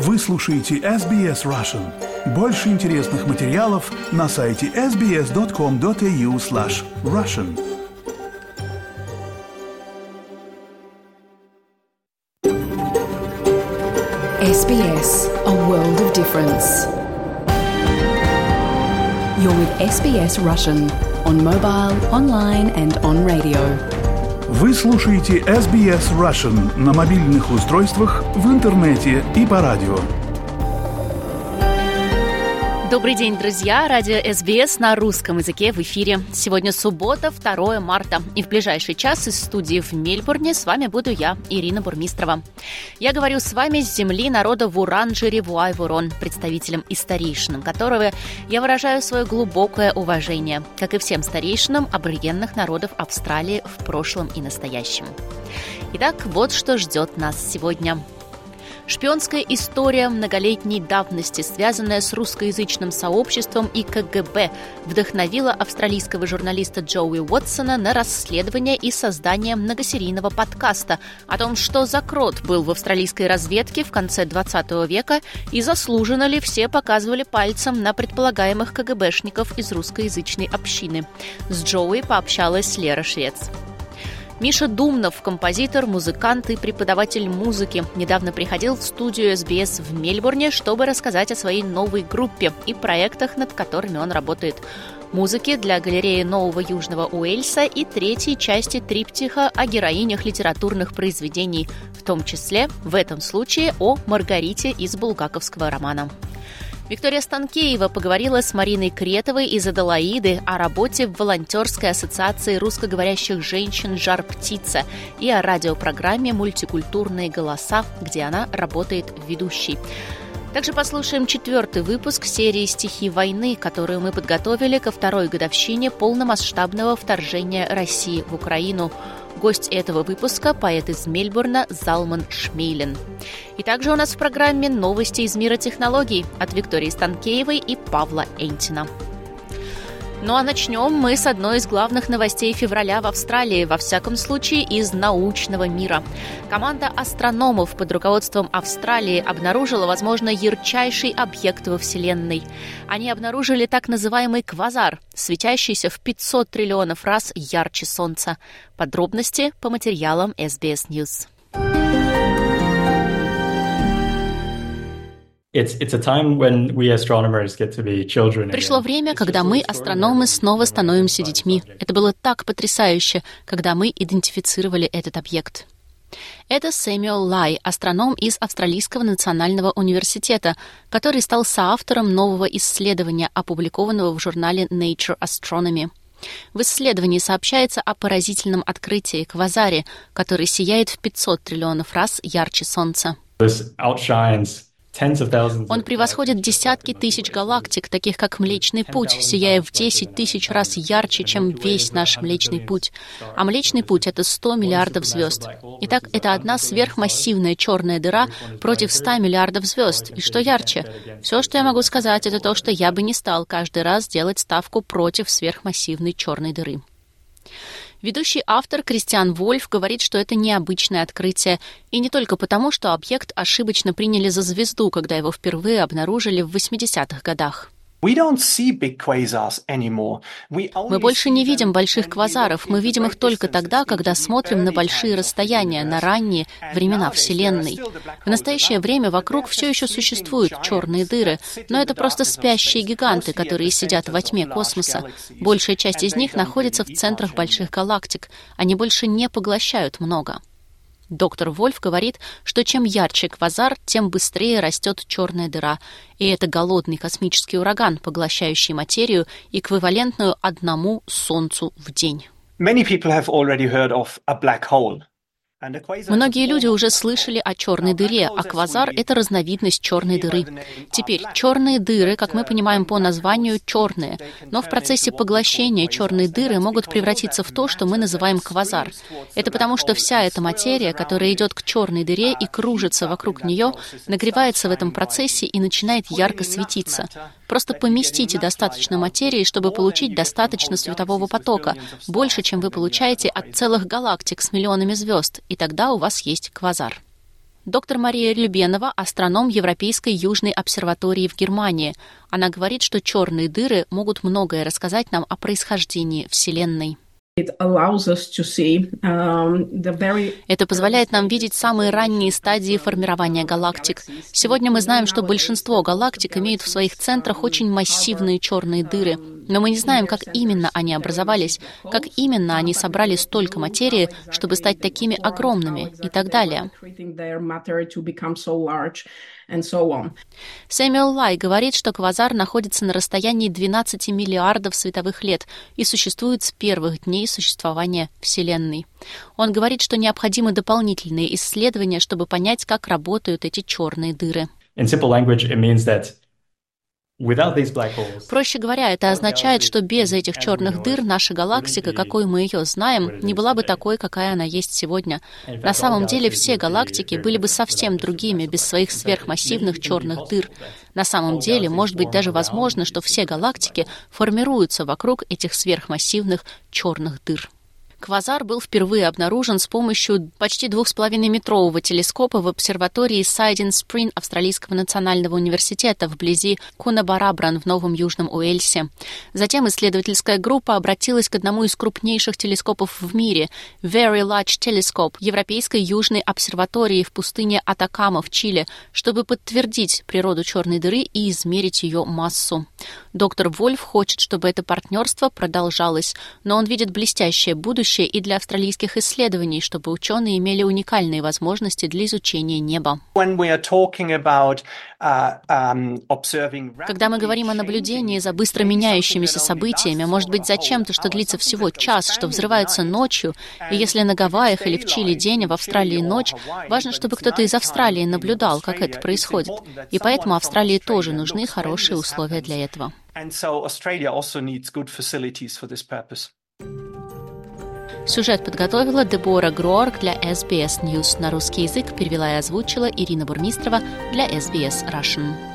Вы слушаете SBS Russian. Больше интересных материалов на сайте sbs.com.au slash russian. SBS, a world of difference. You're with SBS Russian on mobile, online and on radio. Вы слушаете SBS Russian на мобильных устройствах, в интернете и по радио. Добрый день, друзья! Радио СБС на русском языке в эфире. Сегодня суббота, 2 марта. И в ближайший час из студии в Мельбурне с вами буду я, Ирина Бурмистрова. Я говорю с вами с земли народа Вуранджери Вуайвурон, представителем и старейшинам которого я выражаю свое глубокое уважение, как и всем старейшинам аборигенных народов Австралии в прошлом и настоящем. Итак, вот что ждет нас сегодня – Шпионская история многолетней давности, связанная с русскоязычным сообществом и КГБ, вдохновила австралийского журналиста Джоуи Уотсона на расследование и создание многосерийного подкаста о том, что за крот был в австралийской разведке в конце 20 века и заслуженно ли все показывали пальцем на предполагаемых КГБшников из русскоязычной общины. С Джоуи пообщалась Лера Швец. Миша Думнов, композитор, музыкант и преподаватель музыки, недавно приходил в студию СБС в Мельбурне, чтобы рассказать о своей новой группе и проектах, над которыми он работает. Музыки для галереи Нового Южного Уэльса и третьей части триптиха о героинях литературных произведений, в том числе, в этом случае, о Маргарите из булгаковского романа. Виктория Станкеева поговорила с Мариной Кретовой из Адалаиды о работе в волонтерской ассоциации русскоговорящих женщин «Жар птица» и о радиопрограмме «Мультикультурные голоса», где она работает ведущей. Также послушаем четвертый выпуск серии «Стихи войны», которую мы подготовили ко второй годовщине полномасштабного вторжения России в Украину – Гость этого выпуска – поэт из Мельбурна Залман Шмейлен. И также у нас в программе новости из мира технологий от Виктории Станкеевой и Павла Энтина. Ну а начнем мы с одной из главных новостей февраля в Австралии, во всяком случае из научного мира. Команда астрономов под руководством Австралии обнаружила, возможно, ярчайший объект во Вселенной. Они обнаружили так называемый квазар, светящийся в 500 триллионов раз ярче Солнца. Подробности по материалам SBS News. Пришло время, когда мы, астрономы, снова становимся детьми. Это было так потрясающе, когда мы идентифицировали этот объект. Это Сэмюэл Лай, астроном из Австралийского национального университета, который стал соавтором нового исследования, опубликованного в журнале Nature Astronomy. В исследовании сообщается о поразительном открытии квазаре, который сияет в 500 триллионов раз ярче Солнца. This outshines он превосходит десятки тысяч галактик, таких как Млечный Путь, сияя в 10 тысяч раз ярче, чем весь наш Млечный Путь. А Млечный Путь — это 100 миллиардов звезд. Итак, это одна сверхмассивная черная дыра против 100 миллиардов звезд. И что ярче? Все, что я могу сказать, это то, что я бы не стал каждый раз делать ставку против сверхмассивной черной дыры. Ведущий автор Кристиан Вольф говорит, что это необычное открытие, и не только потому, что объект ошибочно приняли за звезду, когда его впервые обнаружили в 80-х годах. Мы больше не видим больших квазаров, мы видим их только тогда, когда смотрим на большие расстояния, на ранние времена Вселенной. В настоящее время вокруг все еще существуют черные дыры, но это просто спящие гиганты, которые сидят во тьме космоса. Большая часть из них находится в центрах больших галактик. Они больше не поглощают много. Доктор Вольф говорит, что чем ярче квазар, тем быстрее растет черная дыра. И это голодный космический ураган, поглощающий материю, эквивалентную одному Солнцу в день. Many people have already heard of a black hole. Многие люди уже слышали о черной дыре, а квазар — это разновидность черной дыры. Теперь, черные дыры, как мы понимаем по названию, черные, но в процессе поглощения черные дыры могут превратиться в то, что мы называем квазар. Это потому, что вся эта материя, которая идет к черной дыре и кружится вокруг нее, нагревается в этом процессе и начинает ярко светиться. Просто поместите достаточно материи, чтобы получить достаточно светового потока, больше, чем вы получаете от целых галактик с миллионами звезд, и тогда у вас есть квазар. Доктор Мария Любенова – астроном Европейской Южной обсерватории в Германии. Она говорит, что черные дыры могут многое рассказать нам о происхождении Вселенной. Um, Это позволяет нам видеть самые ранние стадии формирования галактик. Сегодня мы знаем, что большинство галактик имеют в своих центрах очень массивные черные дыры, но мы не знаем, как именно они образовались, как именно они собрали столько материи, чтобы стать такими огромными и так далее. Сэмюэл Лай говорит, что квазар находится на расстоянии 12 миллиардов световых лет и существует с первых дней существования Вселенной. Он говорит, что необходимы дополнительные исследования, чтобы понять, как работают эти черные дыры. In simple language, it means that Проще говоря, это означает, что без этих черных дыр наша галактика, какой мы ее знаем, не была бы такой, какая она есть сегодня. На самом деле все галактики были бы совсем другими без своих сверхмассивных черных дыр. На самом деле, может быть даже возможно, что все галактики формируются вокруг этих сверхмассивных черных дыр. Квазар был впервые обнаружен с помощью почти двух с половиной метрового телескопа в обсерватории Сайдин Сприн Австралийского национального университета вблизи Кунабарабран в Новом Южном Уэльсе. Затем исследовательская группа обратилась к одному из крупнейших телескопов в мире – Very Large Telescope Европейской Южной обсерватории в пустыне Атакама в Чили, чтобы подтвердить природу черной дыры и измерить ее массу. Доктор Вольф хочет, чтобы это партнерство продолжалось, но он видит блестящее будущее будущее и для австралийских исследований, чтобы ученые имели уникальные возможности для изучения неба. Uh, um, Когда мы говорим о наблюдении за быстро меняющимися событиями, может быть зачем-то, что длится всего час, что взрывается ночью, и если на Гавайях или в Чили день, а в Австралии ночь, важно, чтобы кто-то из Австралии наблюдал, как это происходит. И поэтому Австралии тоже нужны хорошие условия для этого. Сюжет подготовила Дебора Гроарк для SBS News. На русский язык перевела и озвучила Ирина Бурмистрова для SBS Russian.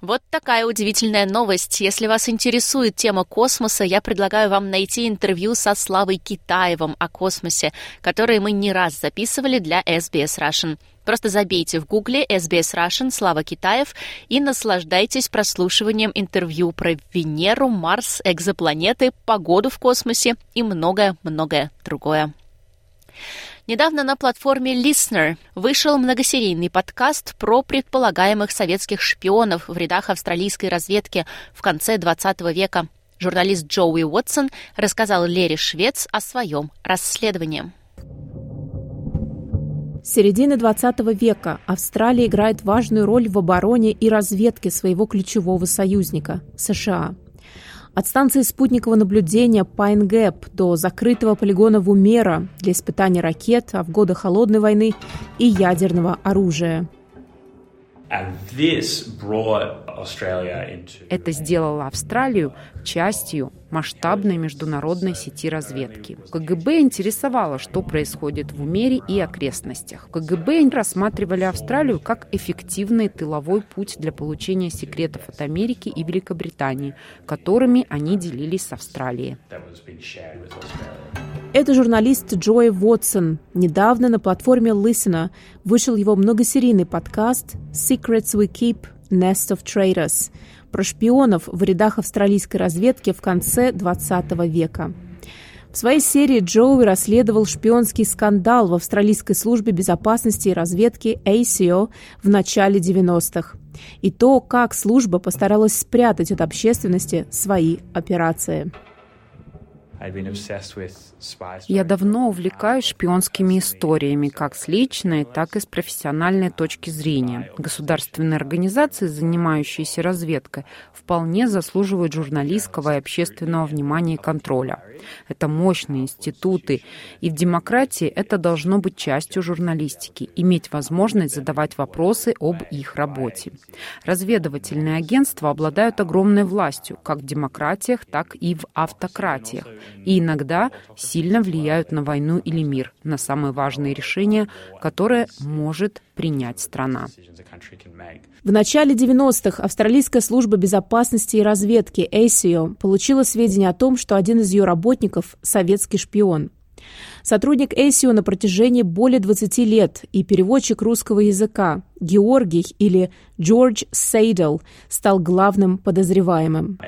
Вот такая удивительная новость. Если вас интересует тема космоса, я предлагаю вам найти интервью со Славой Китаевым о космосе, которое мы не раз записывали для SBS Russian. Просто забейте в гугле SBS Russian Слава Китаев и наслаждайтесь прослушиванием интервью про Венеру, Марс, экзопланеты, погоду в космосе и многое-многое другое. Недавно на платформе Listener вышел многосерийный подкаст про предполагаемых советских шпионов в рядах австралийской разведки в конце 20 века. Журналист Джоуи Уотсон рассказал Лере Швец о своем расследовании. С середины 20 века Австралия играет важную роль в обороне и разведке своего ключевого союзника – США. От станции спутникового наблюдения Пайн Гэп до закрытого полигона Вумера для испытания ракет, а в годы Холодной войны и ядерного оружия – это сделало Австралию частью масштабной международной сети разведки. КГБ интересовало, что происходит в Умере и окрестностях. КГБ рассматривали Австралию как эффективный тыловой путь для получения секретов от Америки и Великобритании, которыми они делились с Австралией. Это журналист Джой Вотсон. Недавно на платформе Listener вышел его многосерийный подкаст «Secrets We Keep – Nest of Traitors» про шпионов в рядах австралийской разведки в конце 20 века. В своей серии Джоуи расследовал шпионский скандал в австралийской службе безопасности и разведки ACO в начале 90-х и то, как служба постаралась спрятать от общественности свои операции. Я давно увлекаюсь шпионскими историями, как с личной, так и с профессиональной точки зрения. Государственные организации, занимающиеся разведкой, вполне заслуживают журналистского и общественного внимания и контроля. Это мощные институты, и в демократии это должно быть частью журналистики, иметь возможность задавать вопросы об их работе. Разведывательные агентства обладают огромной властью, как в демократиях, так и в автократиях и иногда сильно влияют на войну или мир, на самые важные решения, которые может принять страна. В начале 90-х Австралийская служба безопасности и разведки ASIO получила сведения о том, что один из ее работников – советский шпион. Сотрудник ASIO на протяжении более 20 лет и переводчик русского языка Георгий или Джордж Сейдл стал главным подозреваемым.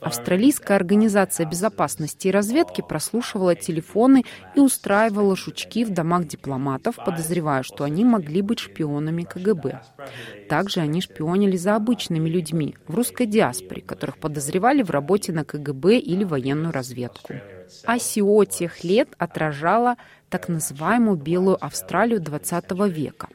Австралийская организация безопасности и разведки прослушивала телефоны и устраивала жучки в домах дипломатов, подозревая, что они могли быть шпионами КГБ. Также они шпионили за обычными людьми в русской диаспоре, которых подозревали в работе на КГБ или военную разведку. АСИО тех лет отражала так называемую «белую Австралию» XX века.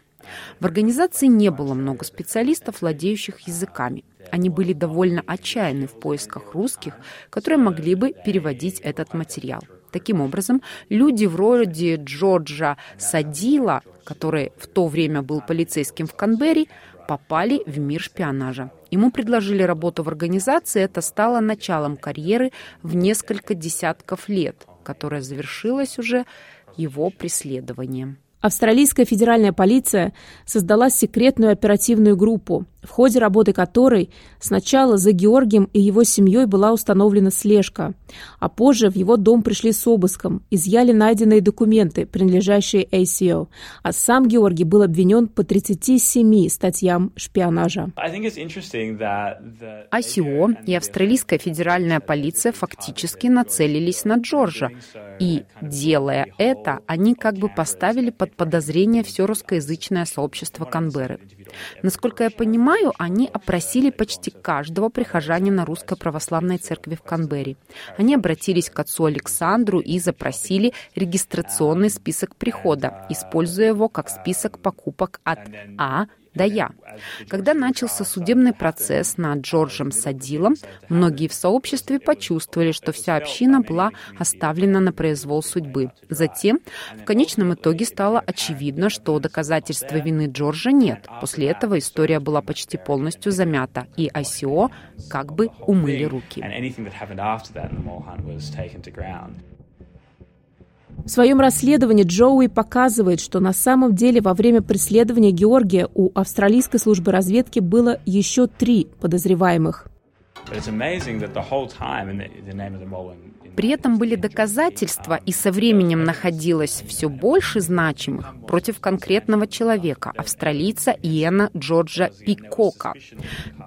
В организации не было много специалистов, владеющих языками. Они были довольно отчаянны в поисках русских, которые могли бы переводить этот материал. Таким образом, люди вроде Джорджа Садила, который в то время был полицейским в Канберре, попали в мир шпионажа. Ему предложили работу в организации, это стало началом карьеры в несколько десятков лет, которая завершилась уже его преследованием. Австралийская федеральная полиция создала секретную оперативную группу, в ходе работы которой сначала за Георгием и его семьей была установлена слежка, а позже в его дом пришли с обыском, изъяли найденные документы, принадлежащие ACO, а сам Георгий был обвинен по 37 статьям шпионажа. ACO и австралийская федеральная полиция фактически нацелились на Джорджа, и, делая это, они как бы поставили под подозрение все русскоязычное сообщество Канберры. Насколько я понимаю, они опросили почти каждого прихожанина Русской Православной Церкви в Канберре. Они обратились к отцу Александру и запросили регистрационный список прихода, используя его как список покупок от А да я. Когда начался судебный процесс над Джорджем Садилом, многие в сообществе почувствовали, что вся община была оставлена на произвол судьбы. Затем, в конечном итоге стало очевидно, что доказательства вины Джорджа нет. После этого история была почти полностью замята, и ICO как бы умыли руки. В своем расследовании Джоуи показывает, что на самом деле во время преследования Георгия у австралийской службы разведки было еще три подозреваемых. При этом были доказательства, и со временем находилось все больше значимых против конкретного человека, австралийца Иена Джорджа Пикока.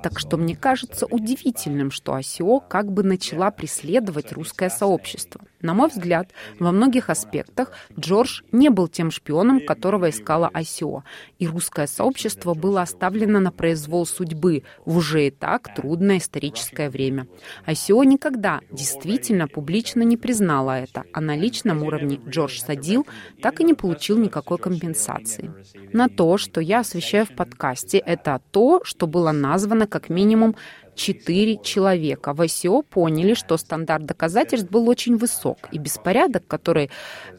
Так что мне кажется удивительным, что ОСИО как бы начала преследовать русское сообщество. На мой взгляд, во многих аспектах Джордж не был тем шпионом, которого искала ОСИО, и русское сообщество было оставлено на произвол судьбы в уже и так трудное историческое время. ОСИО никогда действительно публично не признала это, а на личном уровне Джордж Садил так и не получил никакой компенсации. На то, что я освещаю в подкасте, это то, что было названо как минимум четыре человека. В ICO поняли, что стандарт доказательств был очень высок, и беспорядок, который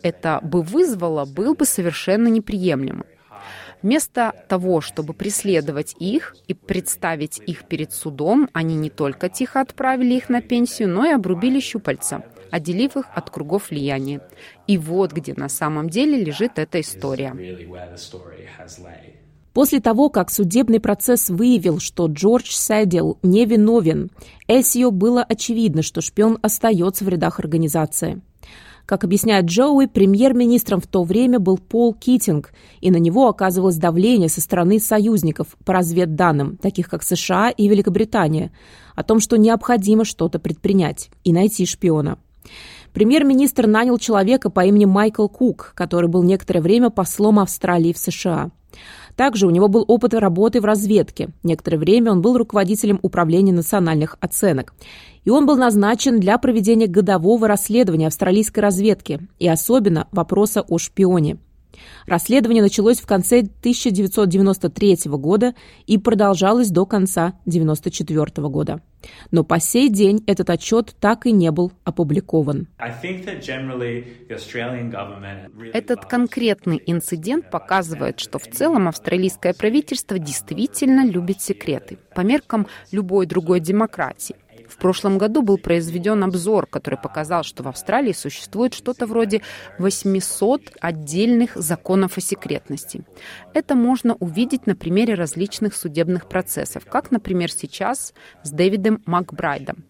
это бы вызвало, был бы совершенно неприемлемым. Вместо того, чтобы преследовать их и представить их перед судом, они не только тихо отправили их на пенсию, но и обрубили щупальца, отделив их от кругов влияния. И вот где на самом деле лежит эта история. После того, как судебный процесс выявил, что Джордж Сэддил невиновен, Эсио было очевидно, что шпион остается в рядах организации. Как объясняет Джоуи, премьер-министром в то время был Пол Китинг, и на него оказывалось давление со стороны союзников по разведданным, таких как США и Великобритания, о том, что необходимо что-то предпринять и найти шпиона. Премьер-министр нанял человека по имени Майкл Кук, который был некоторое время послом Австралии в США. Также у него был опыт работы в разведке. Некоторое время он был руководителем управления национальных оценок. И он был назначен для проведения годового расследования австралийской разведки и особенно вопроса о шпионе. Расследование началось в конце 1993 года и продолжалось до конца 1994 года. Но по сей день этот отчет так и не был опубликован. Этот конкретный инцидент показывает, что в целом австралийское правительство действительно любит секреты по меркам любой другой демократии. В прошлом году был произведен обзор, который показал, что в Австралии существует что-то вроде 800 отдельных законов о секретности. Это можно увидеть на примере различных судебных процессов, как, например, сейчас с Дэвидом Макбрайдом.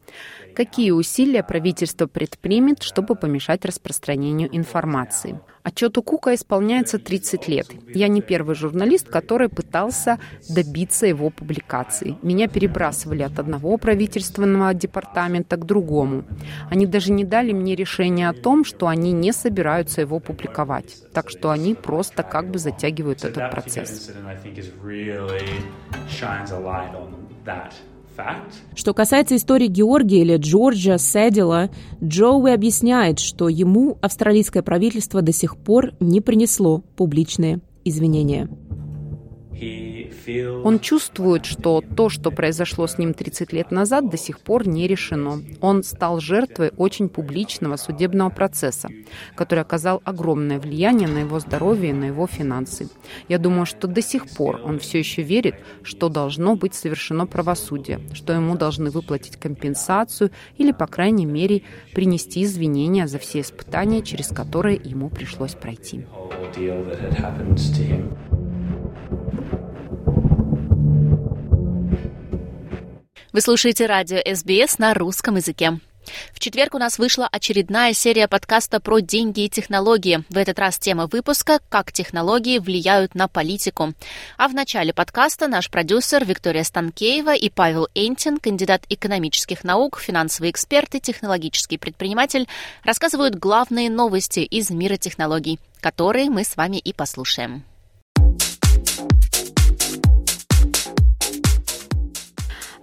Какие усилия правительство предпримет, чтобы помешать распространению информации? Отчету Кука исполняется 30 лет. Я не первый журналист, который пытался добиться его публикации. Меня перебрасывали от одного правительственного департамента к другому. Они даже не дали мне решение о том, что они не собираются его публиковать. Так что они просто как бы затягивают этот процесс. Что касается истории Георгия или Джорджа Седила, Джоуи объясняет, что ему австралийское правительство до сих пор не принесло публичные извинения. Он чувствует, что то, что произошло с ним 30 лет назад, до сих пор не решено. Он стал жертвой очень публичного судебного процесса, который оказал огромное влияние на его здоровье и на его финансы. Я думаю, что до сих пор он все еще верит, что должно быть совершено правосудие, что ему должны выплатить компенсацию или, по крайней мере, принести извинения за все испытания, через которые ему пришлось пройти. Вы слушаете радио СБС на русском языке. В четверг у нас вышла очередная серия подкаста про деньги и технологии. В этот раз тема выпуска «Как технологии влияют на политику». А в начале подкаста наш продюсер Виктория Станкеева и Павел Энтин, кандидат экономических наук, финансовый эксперт и технологический предприниматель, рассказывают главные новости из мира технологий, которые мы с вами и послушаем.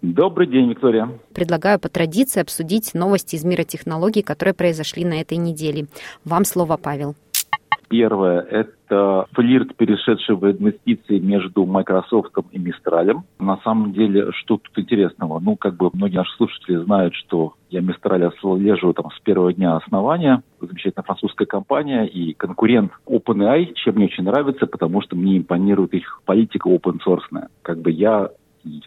Добрый день, Виктория. Предлагаю по традиции обсудить новости из мира технологий, которые произошли на этой неделе. Вам слово, Павел. Первое – это флирт, перешедший в инвестиции между Microsoft и Мистралем. На самом деле, что тут интересного? Ну, как бы многие наши слушатели знают, что я Мистраль отслеживаю там с первого дня основания. Замечательная французская компания и конкурент OpenAI, чем мне очень нравится, потому что мне импонирует их политика open source. Как бы я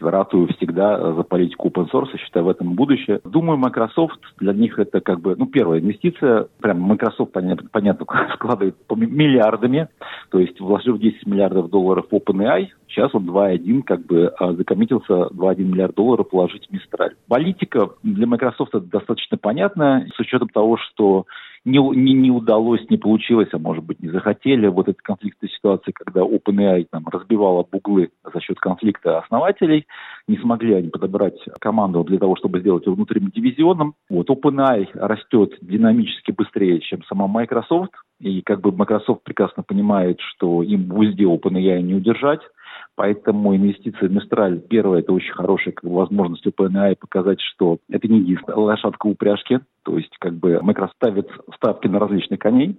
ратую всегда за политику open source, считаю в этом будущее. Думаю, Microsoft для них это как бы, ну, первая инвестиция. Прям Microsoft, понятно, складывает по миллиардами. То есть вложив 10 миллиардов долларов в OpenAI, сейчас он 2,1 как бы а, закоммитился 2,1 миллиард долларов положить в Мистраль. Политика для Microsoft достаточно понятная, с учетом того, что не, не, не удалось, не получилось, а может быть не захотели. Вот эта конфликтная ситуация, когда OpenAI там, разбивала буглы за счет конфликта основателей, не смогли они подобрать команду для того, чтобы сделать его внутренним дивизионом. Вот OpenAI растет динамически быстрее, чем сама Microsoft, и как бы Microsoft прекрасно понимает, что им в узде OpenAI не удержать, Поэтому инвестиции в Мистраль, первое, это очень хорошая как бы, возможность OpenAI показать, что это не единственная лошадка упряжки, то есть как бы Microsoft ставит ставки на различных коней,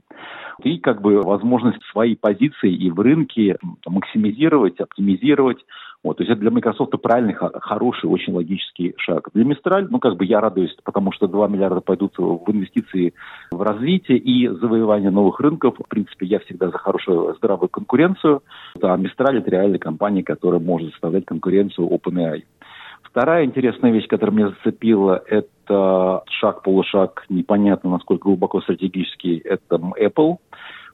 и как бы возможность свои позиции и в рынке максимизировать, оптимизировать, вот, то есть это для Microsoft правильный, хороший, очень логический шаг. Для Мистраль, ну, как бы я радуюсь, потому что 2 миллиарда пойдут в инвестиции в развитие и завоевание новых рынков. В принципе, я всегда за хорошую, здравую конкуренцию. А Мистраль – это реальная компания, которая может составлять конкуренцию OpenAI. Вторая интересная вещь, которая меня зацепила, это шаг-полушаг, непонятно, насколько глубоко стратегический, это Apple.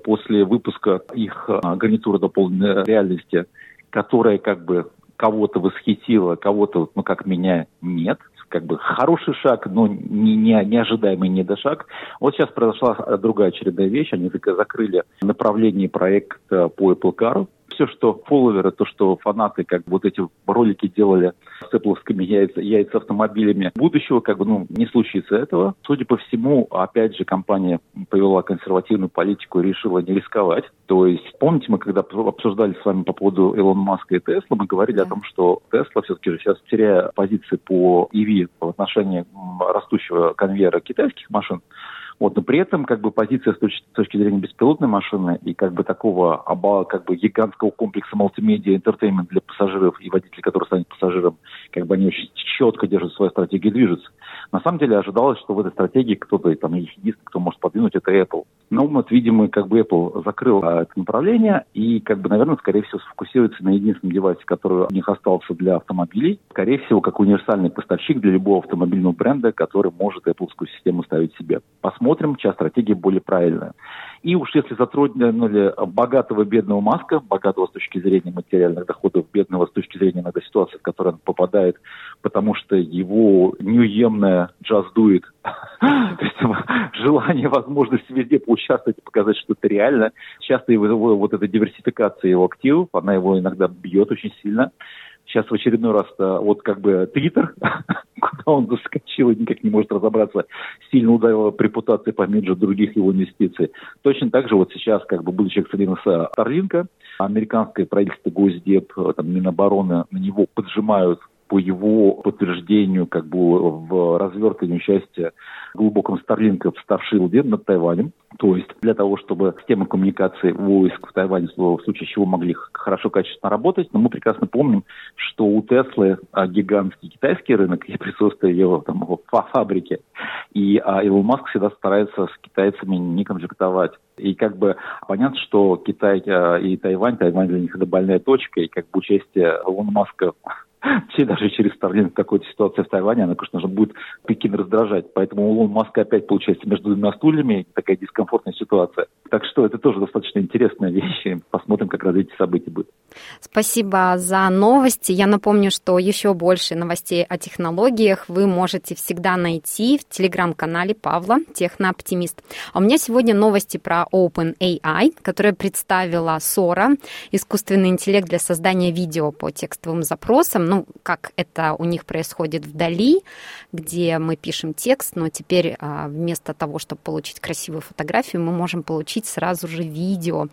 После выпуска их а, гарнитуры дополненной реальности, которая как бы кого-то восхитило, кого-то, ну, как меня, нет. Как бы хороший шаг, но не, не, неожидаемый недошаг. Вот сейчас произошла другая очередная вещь. Они закрыли направление проекта по Apple Car. Все, что фолловеры, то, что фанаты, как вот эти ролики делали с эппловскими яйца, яйца автомобилями будущего, как бы, ну, не случится этого. Судя по всему, опять же, компания повела консервативную политику и решила не рисковать. То есть, помните, мы когда обсуждали с вами по поводу Илона Маска и Тесла, мы говорили да. о том, что Тесла все-таки же сейчас теряя позиции по EV в отношении растущего конвейера китайских машин, вот, но при этом как бы позиция с точки, с точки зрения беспилотной машины и как бы такого как бы гигантского комплекса мультимедиа entertainment для пассажиров и водителей, который станет пассажиром, как бы они очень четко держат свою стратегию и движутся. На самом деле ожидалось, что в этой стратегии кто-то, там, единственный, кто может подвинуть, это Apple. Но вот, видимо, как бы Apple закрыл а, это направление и, как бы, наверное, скорее всего, сфокусируется на единственном девайсе, который у них остался для автомобилей. Скорее всего, как универсальный поставщик для любого автомобильного бренда, который может Apple систему ставить себе. Посмотрим, чья стратегия более правильная. И уж если затронули богатого бедного Маска, богатого с точки зрения материальных доходов, бедного с точки зрения иногда ситуации, в которую он попадает, потому что его неуемная джаз дует, желание, возможность везде поучаствовать показать, что это реально. Часто его вот эта диверсификация его активов, она его иногда бьет очень сильно сейчас в очередной раз вот как бы Твиттер, куда он заскочил и никак не может разобраться, сильно ударила репутации по же других его инвестиций. Точно так же вот сейчас, как бы будучи акционером Старлинка, американское правительство Госдеп, там, Минобороны на него поджимают по его подтверждению как бы в развертывании участия глубоком Старлинка в Старшилде над Тайванем. То есть для того, чтобы системы коммуникации войск в Тайване в случае чего могли хорошо, качественно работать. Но мы прекрасно помним, что у Теслы а, гигантский китайский рынок и присутствие его там, в фабрике. И а, Илон Маск всегда старается с китайцами не конфликтовать. И как бы понятно, что Китай а, и Тайвань, Тайвань для них это больная точка, и как бы участие Илона Маска все даже через вторжение такой ситуации в Тайване, она, конечно же, будет Пекин раздражать. Поэтому у Илон Маска опять получается между двумя стульями такая дискомфортная ситуация. Так что это тоже достаточно интересная вещь. Посмотрим, как развитие событий будет. Спасибо за новости. Я напомню, что еще больше новостей о технологиях вы можете всегда найти в телеграм-канале Павла, Технооптимист. А у меня сегодня новости про OpenAI, которая представила Sora, искусственный интеллект для создания видео по текстовым запросам ну, как это у них происходит вдали, где мы пишем текст, но теперь а, вместо того, чтобы получить красивую фотографию, мы можем получить сразу же видео.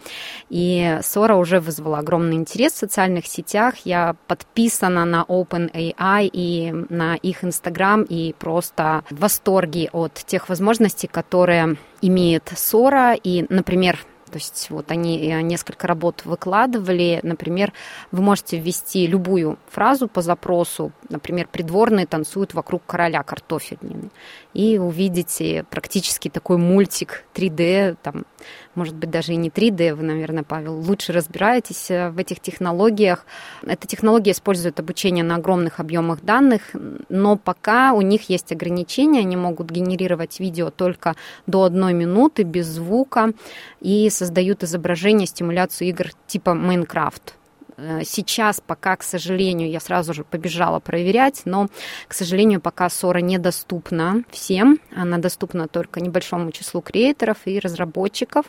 И Сора уже вызвала огромный интерес в социальных сетях. Я подписана на OpenAI и на их Инстаграм и просто в восторге от тех возможностей, которые имеет Сора. И, например, то есть вот они э, несколько работ выкладывали. Например, вы можете ввести любую фразу по запросу. Например, придворные танцуют вокруг короля картофельнины. И увидите практически такой мультик 3D, там, может быть, даже и не 3D, вы, наверное, Павел, лучше разбираетесь э, в этих технологиях. Эта технология использует обучение на огромных объемах данных, но пока у них есть ограничения, они могут генерировать видео только до одной минуты без звука и создают изображение, стимуляцию игр типа Майнкрафт. Э, сейчас пока, к сожалению, я сразу же побежала проверять, но, к сожалению, пока ссора недоступна всем. Она доступна только небольшому числу креаторов и разработчиков.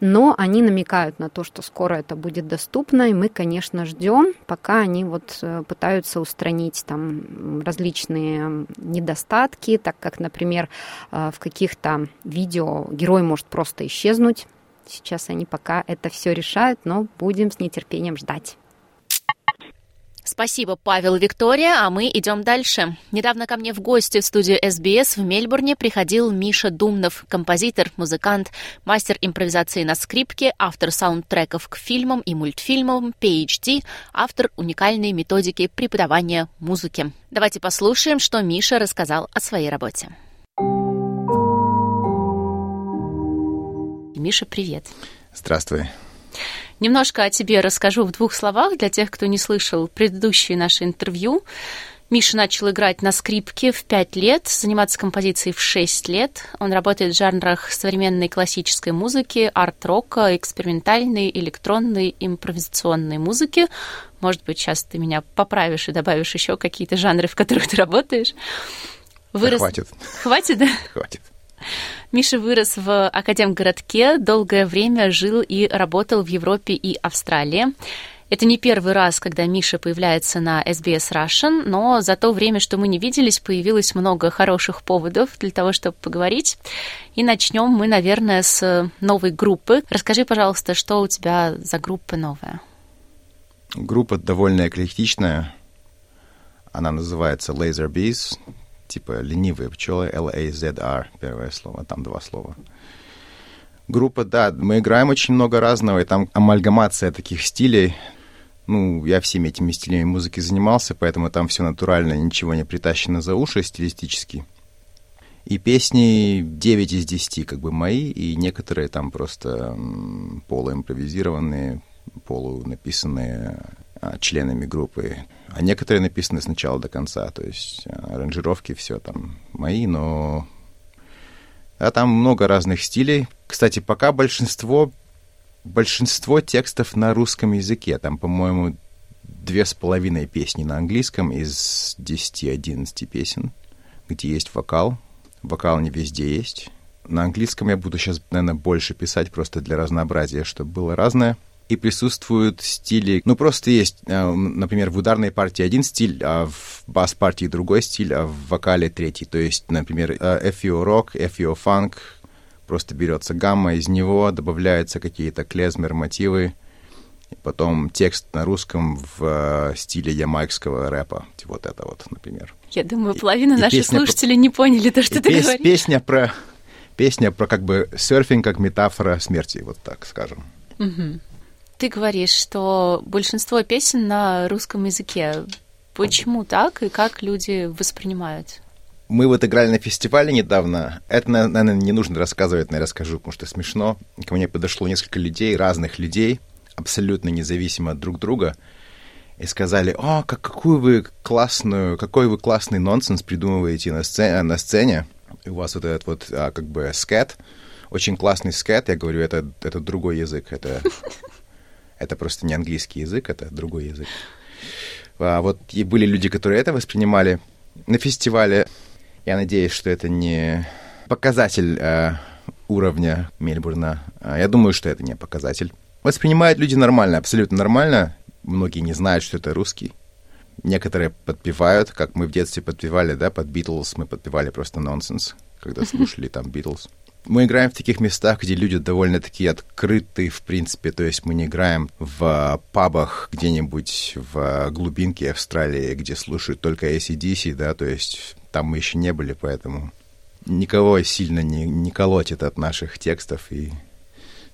Но они намекают на то, что скоро это будет доступно, и мы, конечно, ждем, пока они вот э, пытаются устранить там различные недостатки, так как, например, э, в каких-то видео герой может просто исчезнуть, Сейчас они пока это все решают, но будем с нетерпением ждать. Спасибо, Павел Виктория, а мы идем дальше. Недавно ко мне в гости в студию СБС в Мельбурне приходил Миша Думнов, композитор, музыкант, мастер импровизации на скрипке, автор саундтреков к фильмам и мультфильмам, PhD, автор уникальной методики преподавания музыки. Давайте послушаем, что Миша рассказал о своей работе. Миша, привет. Здравствуй. Немножко о тебе расскажу в двух словах для тех, кто не слышал предыдущее наше интервью. Миша начал играть на скрипке в пять лет, заниматься композицией в шесть лет. Он работает в жанрах современной классической музыки, арт-рока, экспериментальной, электронной, импровизационной музыки. Может быть, сейчас ты меня поправишь и добавишь еще какие-то жанры, в которых ты работаешь. Вырос... Да хватит. Хватит, да? Хватит. Миша вырос в Академгородке, долгое время жил и работал в Европе и Австралии. Это не первый раз, когда Миша появляется на SBS Russian, но за то время, что мы не виделись, появилось много хороших поводов для того, чтобы поговорить. И начнем мы, наверное, с новой группы. Расскажи, пожалуйста, что у тебя за группа новая? Группа довольно эклектичная. Она называется Laser Bees, типа ленивые пчелы, L-A-Z-R, первое слово, там два слова. Группа, да, мы играем очень много разного, и там амальгамация таких стилей, ну, я всеми этими стилями музыки занимался, поэтому там все натурально, ничего не притащено за уши стилистически. И песни 9 из 10 как бы мои, и некоторые там просто полуимпровизированные, полунаписанные а, членами группы. А некоторые написаны с начала до конца, то есть а, аранжировки все там мои, но... А там много разных стилей. Кстати, пока большинство большинство текстов на русском языке. Там, по-моему, две с половиной песни на английском из 10-11 песен, где есть вокал. Вокал не везде есть. На английском я буду сейчас, наверное, больше писать просто для разнообразия, чтобы было разное. И присутствуют стили... Ну, просто есть, э, например, в ударной партии один стиль, а в бас-партии другой стиль, а в вокале третий. То есть, например, FEO-рок, FEO-фанк, Просто берется гамма из него, добавляются какие-то клезмер-мотивы, потом текст на русском в э, стиле ямайского рэпа. Вот это вот, например. Я думаю, половина и, наших слушателей про... не поняли то, что и ты пес... говоришь. Песня про, песня про как бы серфинг как метафора смерти, вот так скажем. Угу. Ты говоришь, что большинство песен на русском языке. Почему так и как люди воспринимают? Мы вот играли на фестивале недавно. Это, наверное, не нужно рассказывать, но я расскажу, потому что смешно. Ко мне подошло несколько людей, разных людей, абсолютно независимо от друг друга, и сказали, о, как, какую вы классную, какой вы классный нонсенс придумываете на сцене, на сцене. И у вас вот этот вот, а, как бы, скет, очень классный скет. Я говорю, это, это другой язык, это, это просто не английский язык, это другой язык. А вот и были люди, которые это воспринимали на фестивале. Я надеюсь, что это не показатель э, уровня Мельбурна. А, я думаю, что это не показатель. Воспринимают люди нормально, абсолютно нормально. Многие не знают, что это русский. Некоторые подпевают, как мы в детстве подпевали, да, под Битлз. Мы подпевали просто нонсенс, когда слушали там Битлз. Мы играем в таких местах, где люди довольно-таки открыты, в принципе. То есть мы не играем в пабах где-нибудь в глубинке Австралии, где слушают только ACDC, да, то есть там мы еще не были, поэтому никого сильно не, не колотит от наших текстов и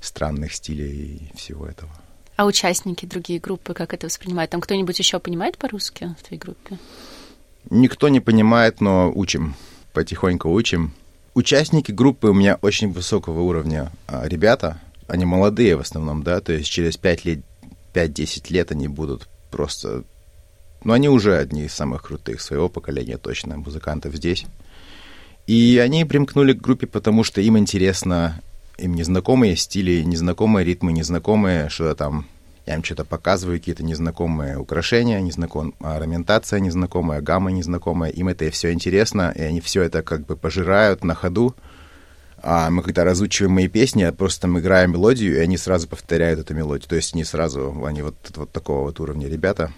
странных стилей и всего этого. А участники другие группы как это воспринимают? Там кто-нибудь еще понимает по-русски в твоей группе? Никто не понимает, но учим. Потихоньку учим. Участники группы у меня очень высокого уровня а, ребята. Они молодые в основном, да, то есть через 5 лет, 5-10 лет они будут просто но они уже одни из самых крутых своего поколения точно, музыкантов здесь. И они примкнули к группе, потому что им интересно, им незнакомые стили, незнакомые ритмы, незнакомые что-то там я им что-то показываю, какие-то незнакомые украшения, незнакомая орнаментация незнакомая, гамма незнакомая. Им это все интересно, и они все это как бы пожирают на ходу. А мы когда разучиваем мои песни, просто там играем мелодию, и они сразу повторяют эту мелодию. То есть не сразу, они вот, вот такого вот уровня ребята.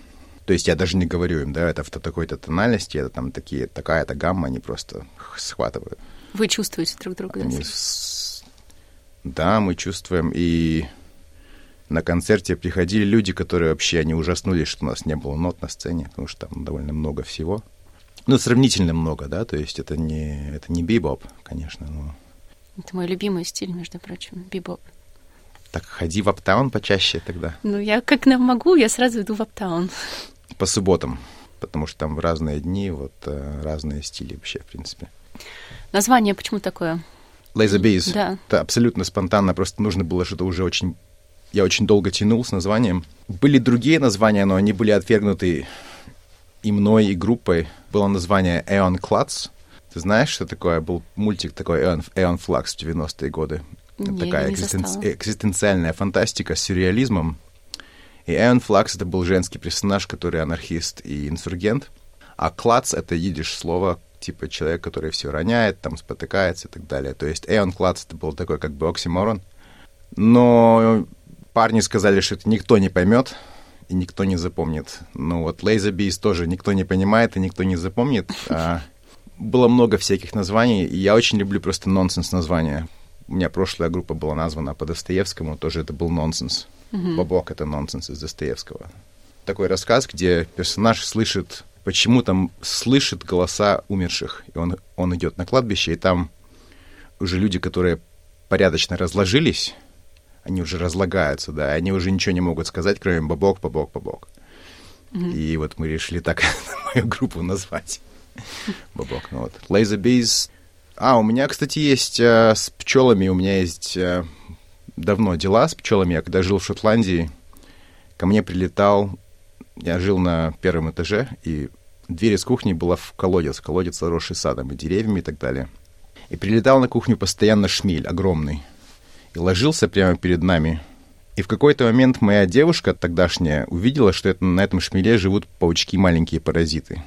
То есть я даже не говорю им, да, это в такой-то тональности, это там такие, такая-то гамма, они просто схватывают. Вы чувствуете друг друга, они... Да, мы чувствуем, и на концерте приходили люди, которые вообще, они ужаснулись, что у нас не было нот на сцене, потому что там довольно много всего. Ну, сравнительно много, да, то есть это не, это не бибоп, конечно, но... Это мой любимый стиль, между прочим, бибоп. Так ходи в аптаун почаще тогда. Ну, я как могу, я сразу иду в аптаун по субботам, потому что там в разные дни вот э, разные стили вообще, в принципе. Название почему такое? Laser Bees. Да. Это абсолютно спонтанно, просто нужно было что-то уже очень... Я очень долго тянул с названием. Были другие названия, но они были отвергнуты и мной, и группой. Было название Aeon Клац. Ты знаешь, что такое? Был мультик такой Aeon, Aeon Flux в 90-е годы. Не, такая экзистен... экзистенциальная фантастика с сюрреализмом. И Эон Флакс — это был женский персонаж, который анархист и инсургент. А клац — это идиш слово типа человек, который все роняет, там спотыкается и так далее. То есть Эон Клац это был такой как бы оксиморон. Но парни сказали, что это никто не поймет и никто не запомнит. Ну вот Laser Beast тоже никто не понимает и никто не запомнит. А было много всяких названий, и я очень люблю просто нонсенс названия. У меня прошлая группа была названа по Достоевскому, тоже это был нонсенс. Mm-hmm. Бабок — это нонсенс из Достоевского. Такой рассказ, где персонаж слышит, почему там слышит голоса умерших. И он, он идет на кладбище, и там уже люди, которые порядочно разложились, они уже разлагаются, да, они уже ничего не могут сказать, кроме бабок, бабок, бабок. Mm-hmm. И вот мы решили так мою группу назвать. Бабок, ну вот. Laser Bees. А, у меня, кстати, есть э, с пчелами, у меня есть э, давно дела с пчелами. Я когда жил в Шотландии, ко мне прилетал, я жил на первом этаже, и дверь из кухни была в колодец, колодец, заросший садом и деревьями и так далее. И прилетал на кухню постоянно шмель огромный. И ложился прямо перед нами. И в какой-то момент моя девушка тогдашняя увидела, что это, на этом шмеле живут паучки, маленькие паразиты.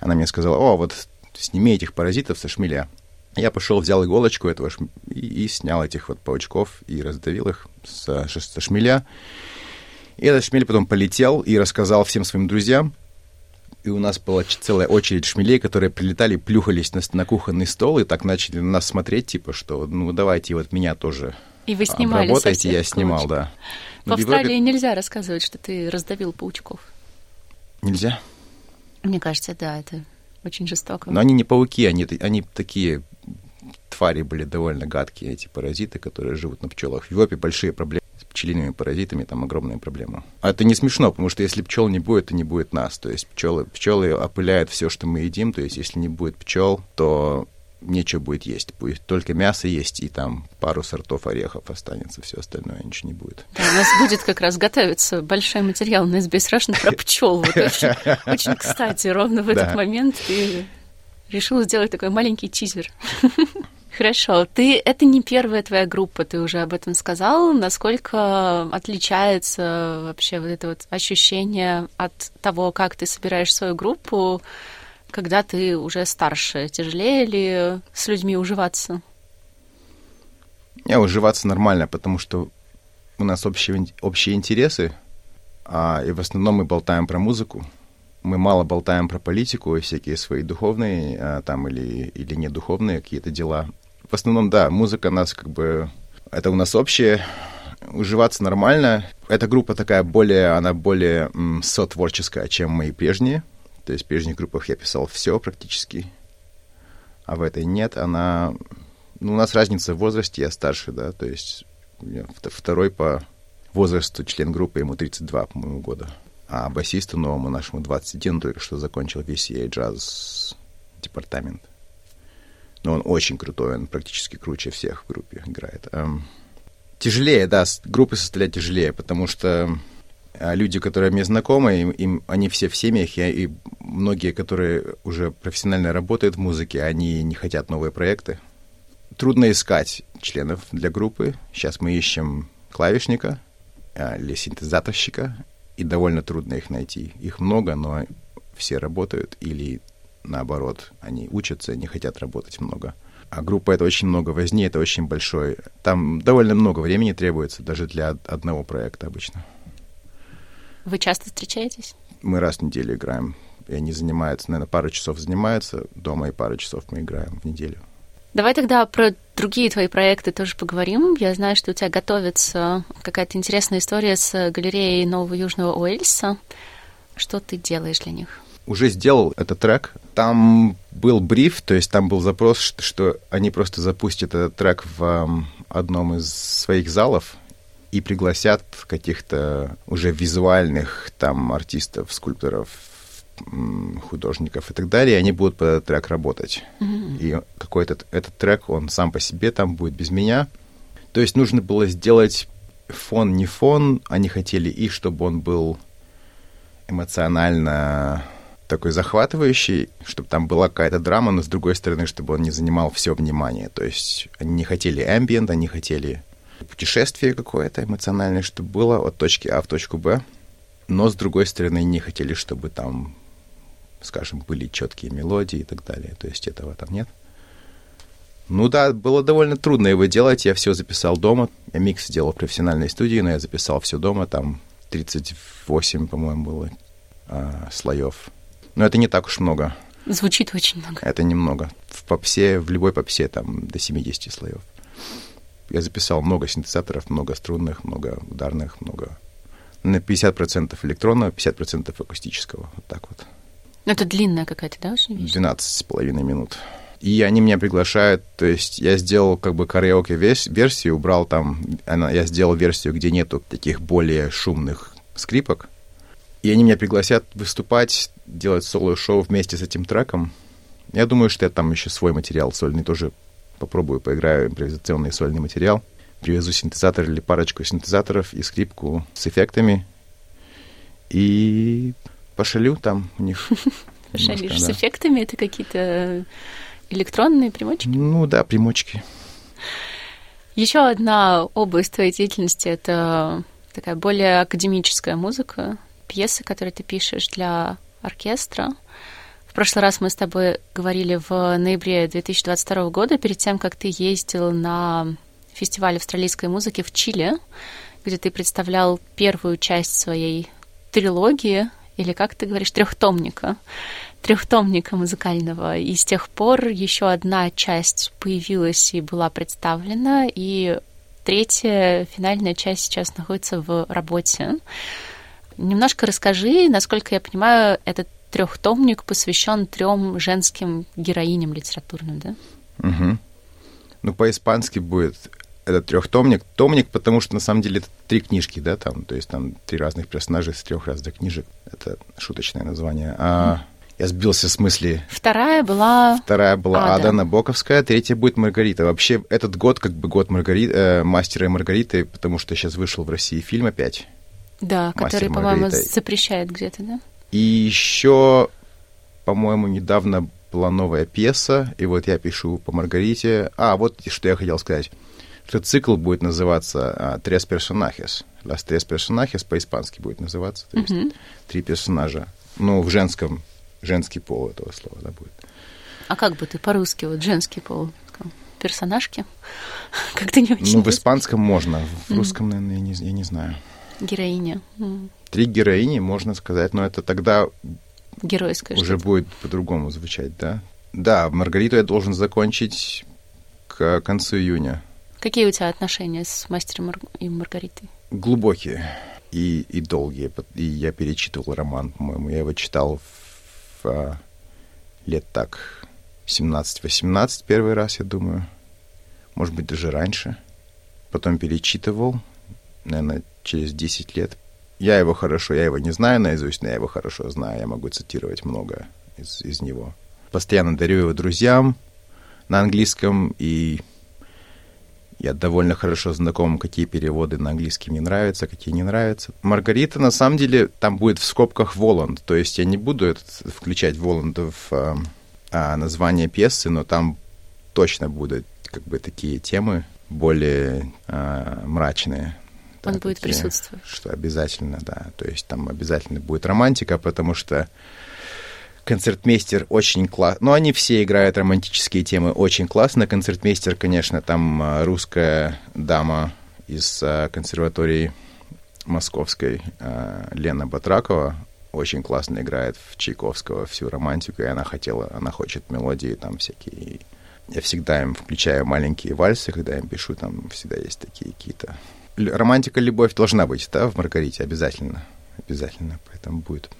Она мне сказала, о, вот сними этих паразитов со шмеля. Я пошел, взял иголочку этого шм... и, и снял этих вот паучков и раздавил их со, со шмеля. И этот шмель потом полетел и рассказал всем своим друзьям. И у нас была целая очередь шмелей, которые прилетали, плюхались на, на кухонный стол и так начали на нас смотреть, типа, что, ну, давайте вот меня тоже И вы снимали обработайте. Я снимал, да. В Но Австралии Европе... нельзя рассказывать, что ты раздавил паучков. Нельзя? Мне кажется, да, это очень жестоко. Но они не пауки, они, они такие твари были довольно гадкие, эти паразиты, которые живут на пчелах. В Европе большие проблемы пчелиными паразитами, там огромная проблема. А это не смешно, потому что если пчел не будет, то не будет нас. То есть пчелы, пчелы опыляют все, что мы едим. То есть если не будет пчел, то нечего будет есть. Будет только мясо есть, и там пару сортов орехов останется, все остальное ничего не будет. Да, у нас будет как раз готовиться большой материал на SBS Russian про пчел. Вот очень, очень кстати, ровно в этот да. момент ты решил сделать такой маленький тизер. Хорошо, ты это не первая твоя группа, ты уже об этом сказал. Насколько отличается вообще вот это вот ощущение от того, как ты собираешь свою группу, когда ты уже старше? Тяжелее ли с людьми уживаться? Не, уживаться нормально, потому что у нас общие, общие интересы, а, и в основном мы болтаем про музыку. Мы мало болтаем про политику и всякие свои духовные а, там или, или недуховные какие-то дела в основном, да, музыка нас как бы... Это у нас общее, уживаться нормально. Эта группа такая более, она более м, сотворческая, чем мои прежние. То есть в прежних группах я писал все практически, а в этой нет. Она... Ну, у нас разница в возрасте, я старше, да, то есть второй по возрасту член группы, ему 32, по-моему, года. А басисту новому нашему 21 только что закончил VCA джаз департамент. Но он очень крутой, он практически круче всех в группе играет. Эм, тяжелее, да, группы составлять тяжелее, потому что а, люди, которые мне знакомы, им, им, они все в семьях, и, и многие, которые уже профессионально работают в музыке, они не хотят новые проекты. Трудно искать членов для группы. Сейчас мы ищем клавишника а, или синтезаторщика, и довольно трудно их найти. Их много, но все работают или наоборот, они учатся, не хотят работать много. А группа — это очень много возни, это очень большой. Там довольно много времени требуется даже для одного проекта обычно. Вы часто встречаетесь? Мы раз в неделю играем. И они занимаются, наверное, пару часов занимаются дома, и пару часов мы играем в неделю. Давай тогда про другие твои проекты тоже поговорим. Я знаю, что у тебя готовится какая-то интересная история с галереей Нового Южного Уэльса. Что ты делаешь для них? Уже сделал этот трек. Там был бриф, то есть там был запрос, что, что они просто запустят этот трек в um, одном из своих залов и пригласят каких-то уже визуальных там артистов, скульпторов, художников и так далее, и они будут по этот трек работать. Mm-hmm. И какой-то этот трек, он сам по себе там будет без меня. То есть нужно было сделать фон не фон, они хотели и чтобы он был эмоционально такой захватывающий, чтобы там была какая-то драма, но с другой стороны, чтобы он не занимал все внимание. То есть они не хотели ambient, они хотели путешествие какое-то эмоциональное, чтобы было от точки А в точку Б, но с другой стороны не хотели, чтобы там скажем, были четкие мелодии и так далее. То есть этого там нет. Ну да, было довольно трудно его делать. Я все записал дома. Я микс сделал в профессиональной студии, но я записал все дома. Там 38, по-моему, было а, слоев. Но это не так уж много. Звучит очень много. Это немного. В попсе, в любой попсе там до 70 слоев. Я записал много синтезаторов, много струнных, много ударных, много... На 50% электронного, 50% акустического. Вот так вот. Это длинная какая-то, да, очень вещь? 12 с половиной минут. И они меня приглашают, то есть я сделал как бы караоке версию, убрал там, она, я сделал версию, где нету таких более шумных скрипок. И они меня пригласят выступать, делать соло-шоу вместе с этим треком. Я думаю, что я там еще свой материал сольный тоже попробую, поиграю импровизационный сольный материал. Привезу синтезатор или парочку синтезаторов и скрипку с эффектами. И пошалю там у них. Пошалишь с эффектами? Это какие-то электронные примочки? Ну да, примочки. Еще одна область твоей деятельности — это такая более академическая музыка, пьесы, которые ты пишешь для оркестра. В прошлый раз мы с тобой говорили в ноябре 2022 года, перед тем, как ты ездил на фестиваль австралийской музыки в Чили, где ты представлял первую часть своей трилогии, или как ты говоришь, трехтомника, трехтомника музыкального. И с тех пор еще одна часть появилась и была представлена, и третья, финальная часть сейчас находится в работе. Немножко расскажи, насколько я понимаю, этот трехтомник посвящен трем женским героиням литературным, да? Угу. Ну, по-испански будет этот трехтомник. Томник, потому что на самом деле это три книжки, да, там, то есть там три разных персонажа из трех разных книжек. Это шуточное название. А я сбился с мысли. Вторая была... Вторая была Ада, Ада Набоковская, третья будет Маргарита. Вообще, этот год как бы год Маргари... э, Мастера и Маргариты, потому что сейчас вышел в России фильм опять. Да, который, по-моему, запрещает где-то, да? И еще, по-моему, недавно была новая пьеса, и вот я пишу по Маргарите. А, вот что я хотел сказать. Что цикл будет называться «Tres personajes». «Las tres personajes» по-испански будет называться, то есть uh-huh. три персонажа. Ну, в женском, женский пол этого слова, да, будет. А как бы ты по-русски, вот женский пол, персонажки? Как-то не очень. Ну, в испанском можно, в русском, наверное, я не, я не знаю. Героиня. Три героини, можно сказать, но это тогда Геройская уже будет по-другому звучать, да? Да, Маргариту я должен закончить к концу июня. Какие у тебя отношения с мастером и Маргаритой? Глубокие и, и долгие. И я перечитывал роман, по-моему. Я его читал в, в лет так 17-18 первый раз, я думаю. Может быть, даже раньше. Потом перечитывал, наверное, через 10 лет. Я его хорошо, я его не знаю наизусть, но я его хорошо знаю. Я могу цитировать много из, из него. Постоянно дарю его друзьям на английском, и я довольно хорошо знаком, какие переводы на английский мне нравятся, какие не нравятся. Маргарита, на самом деле, там будет в скобках Воланд. То есть я не буду этот, включать Воланда в а, а, название пьесы, но там точно будут как бы такие темы более а, мрачные. Он да, будет такие, присутствовать. Что обязательно, да. То есть там обязательно будет романтика, потому что концертмейстер очень класс. Ну, они все играют романтические темы очень классно. Концертмейстер, конечно, там а, русская дама из а, консерватории московской а, Лена Батракова очень классно играет в Чайковского всю романтику, и она хотела, она хочет мелодии там всякие. Я всегда им включаю маленькие вальсы, когда я им пишу, там всегда есть такие какие-то романтика, любовь должна быть, да, в Маргарите, обязательно. Обязательно, поэтому будет.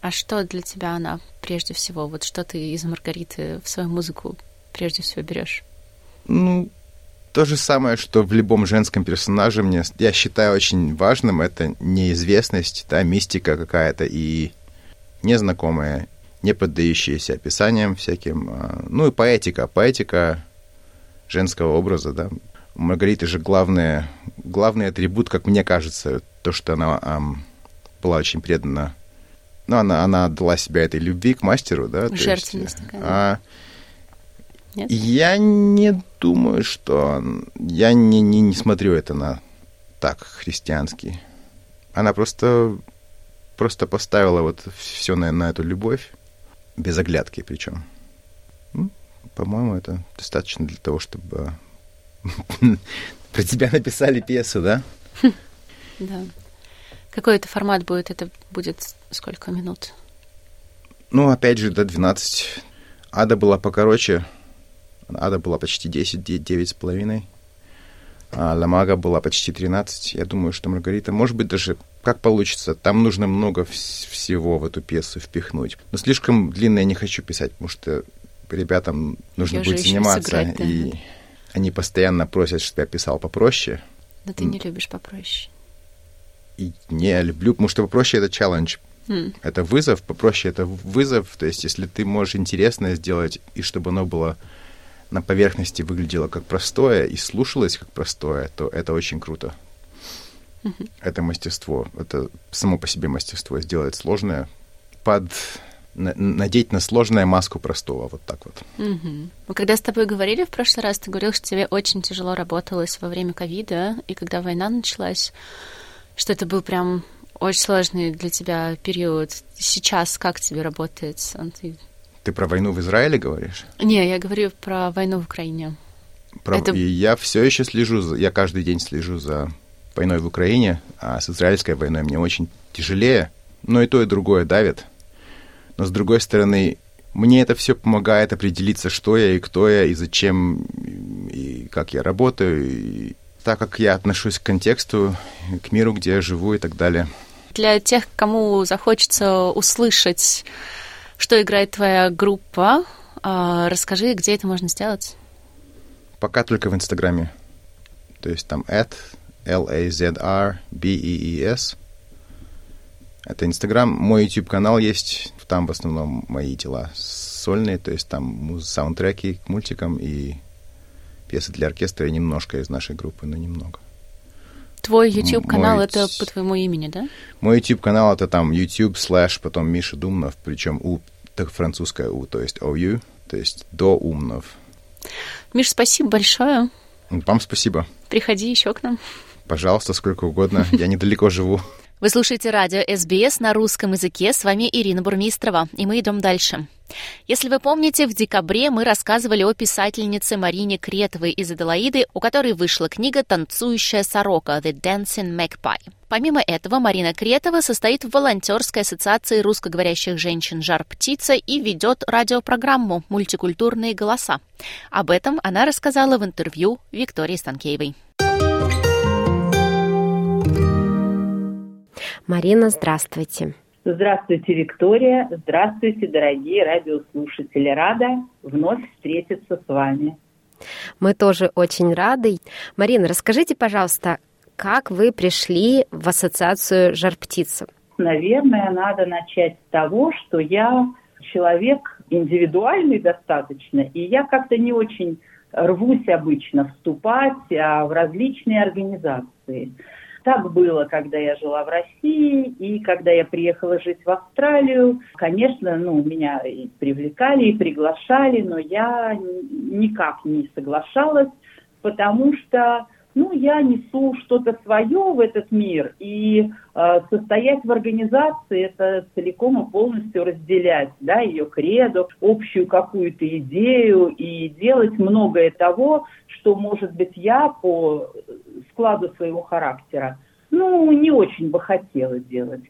А что для тебя она прежде всего? Вот что ты из Маргариты в свою музыку прежде всего берешь? Ну, то же самое, что в любом женском персонаже мне, я считаю очень важным, это неизвестность, да, мистика какая-то и незнакомая, не поддающаяся описаниям всяким. А, ну и поэтика, поэтика женского образа, да, у Маргариты же главное, главный атрибут, как мне кажется, то, что она эм, была очень предана. Ну, она, она отдала себя этой любви к мастеру, да. Жертвенность есть. А, Нет? Я не думаю, что... Я не, не, не смотрю это на так христианский. Она просто, просто поставила вот все на, на эту любовь. без оглядки причем. Ну, по-моему, это достаточно для того, чтобы про тебя написали пьесу, да? Да. Какой это формат будет? Это будет сколько минут? Ну, опять же, до 12. Ада была покороче. Ада была почти 10, 9 с половиной. А Ламага была почти 13. Я думаю, что Маргарита, может быть, даже как получится. Там нужно много всего в эту пьесу впихнуть. Но слишком длинно я не хочу писать, потому что ребятам нужно я будет заниматься. Сыграть, да. И они постоянно просят, чтобы я писал попроще. Но ты не любишь попроще. И не люблю, потому что попроще это челлендж. Mm. Это вызов, попроще это вызов. То есть, если ты можешь интересное сделать, и чтобы оно было на поверхности выглядело как простое и слушалось как простое, то это очень круто. Mm-hmm. Это мастерство. Это само по себе мастерство. Сделать сложное под надеть на сложное маску простого, вот так вот. Угу. Мы когда с тобой говорили в прошлый раз, ты говорил, что тебе очень тяжело работалось во время ковида, и когда война началась, что это был прям очень сложный для тебя период. Сейчас как тебе работает? Ты... Ты про войну в Израиле говоришь? Не, я говорю про войну в Украине. Про... Это... И я все еще слежу, за... я каждый день слежу за войной в Украине, а с израильской войной мне очень тяжелее, но и то, и другое давит. Но с другой стороны, мне это все помогает определиться, что я и кто я, и зачем, и как я работаю, и так как я отношусь к контексту, к миру, где я живу и так далее. Для тех, кому захочется услышать, что играет твоя группа, а, расскажи, где это можно сделать? Пока только в Инстаграме. То есть там at L-A-Z-R-B-E-E-S. Это Инстаграм. Мой YouTube-канал есть. Там в основном мои дела сольные, то есть там саундтреки к мультикам и пьесы для оркестра и немножко из нашей группы, но немного. Твой YouTube-канал Мой... это по твоему имени, да? Мой YouTube-канал это там YouTube слэш потом Миша Думнов, причем У, так французская У, то есть OU, то есть до Умнов. Миш, спасибо большое. Вам спасибо. Приходи еще к нам. Пожалуйста, сколько угодно. Я недалеко живу. Вы слушаете радио СБС на русском языке. С вами Ирина Бурмистрова, и мы идем дальше. Если вы помните, в декабре мы рассказывали о писательнице Марине Кретовой из Аделаиды, у которой вышла книга «Танцующая сорока» «The Dancing Magpie». Помимо этого, Марина Кретова состоит в волонтерской ассоциации русскоговорящих женщин «Жар птица» и ведет радиопрограмму «Мультикультурные голоса». Об этом она рассказала в интервью Виктории Станкеевой. Марина, здравствуйте. Здравствуйте, Виктория. Здравствуйте, дорогие радиослушатели. Рада вновь встретиться с вами. Мы тоже очень рады. Марина, расскажите, пожалуйста, как вы пришли в ассоциацию «Жар птица»? Наверное, надо начать с того, что я человек индивидуальный достаточно, и я как-то не очень рвусь обычно вступать а в различные организации. Так было, когда я жила в России, и когда я приехала жить в Австралию. Конечно, ну, меня и привлекали, и приглашали, но я никак не соглашалась, потому что ну, я несу что-то свое в этот мир, и э, состоять в организации – это целиком и полностью разделять, да, ее кредо, общую какую-то идею, и делать многое того, что, может быть, я по складу своего характера, ну, не очень бы хотела делать.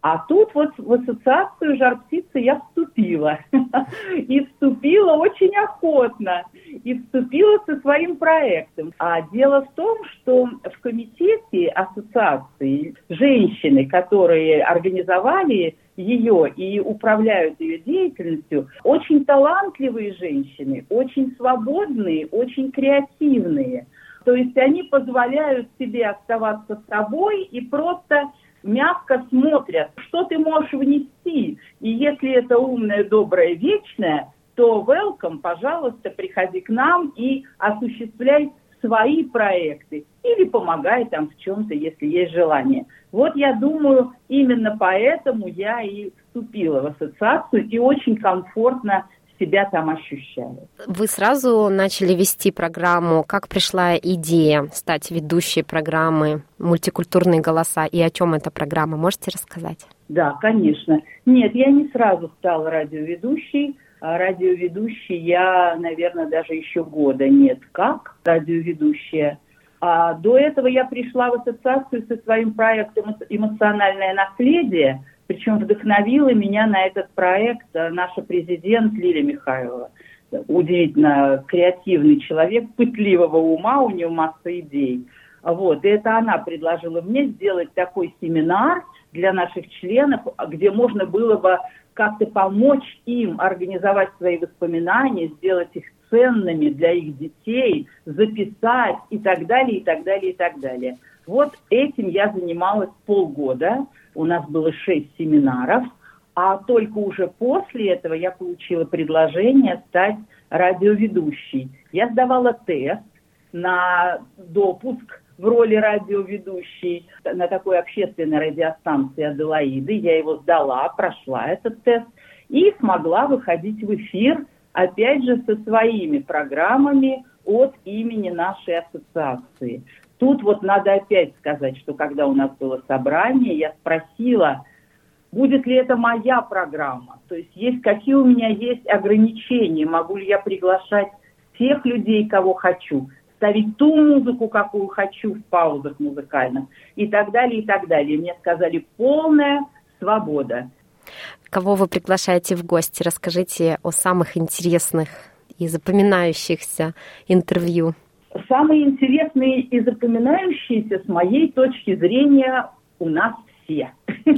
А тут вот в ассоциацию «Жар птицы» я вступила. И вступила очень охотно. И вступила со своим проектом. А дело в том, что в комитете ассоциации женщины, которые организовали ее и управляют ее деятельностью, очень талантливые женщины, очень свободные, очень креативные. То есть они позволяют себе оставаться собой и просто мягко смотрят, что ты можешь внести. И если это умное, доброе, вечное, то welcome, пожалуйста, приходи к нам и осуществляй свои проекты или помогай там в чем-то, если есть желание. Вот я думаю, именно поэтому я и вступила в ассоциацию и очень комфортно себя там ощущают. Вы сразу начали вести программу. Как пришла идея стать ведущей программы «Мультикультурные голоса» и о чем эта программа? Можете рассказать? Да, конечно. Нет, я не сразу стала радиоведущей. А радиоведущей я, наверное, даже еще года нет как радиоведущая. А до этого я пришла в ассоциацию со своим проектом «Эмоциональное наследие», причем вдохновила меня на этот проект э, наша президент Лилия Михайлова. Удивительно креативный человек, пытливого ума, у нее масса идей. Вот, и это она предложила мне сделать такой семинар для наших членов, где можно было бы как-то помочь им организовать свои воспоминания, сделать их ценными для их детей, записать и так далее, и так далее, и так далее. Вот этим я занималась полгода у нас было шесть семинаров, а только уже после этого я получила предложение стать радиоведущей. Я сдавала тест на допуск в роли радиоведущей на такой общественной радиостанции Аделаиды. Я его сдала, прошла этот тест и смогла выходить в эфир, опять же, со своими программами от имени нашей ассоциации. Тут вот надо опять сказать, что когда у нас было собрание, я спросила, будет ли это моя программа, то есть есть какие у меня есть ограничения, могу ли я приглашать тех людей, кого хочу, ставить ту музыку, какую хочу в паузах музыкальных и так далее, и так далее. Мне сказали полная свобода. Кого вы приглашаете в гости? Расскажите о самых интересных и запоминающихся интервью. Самые интересные и запоминающиеся с моей точки зрения у нас все.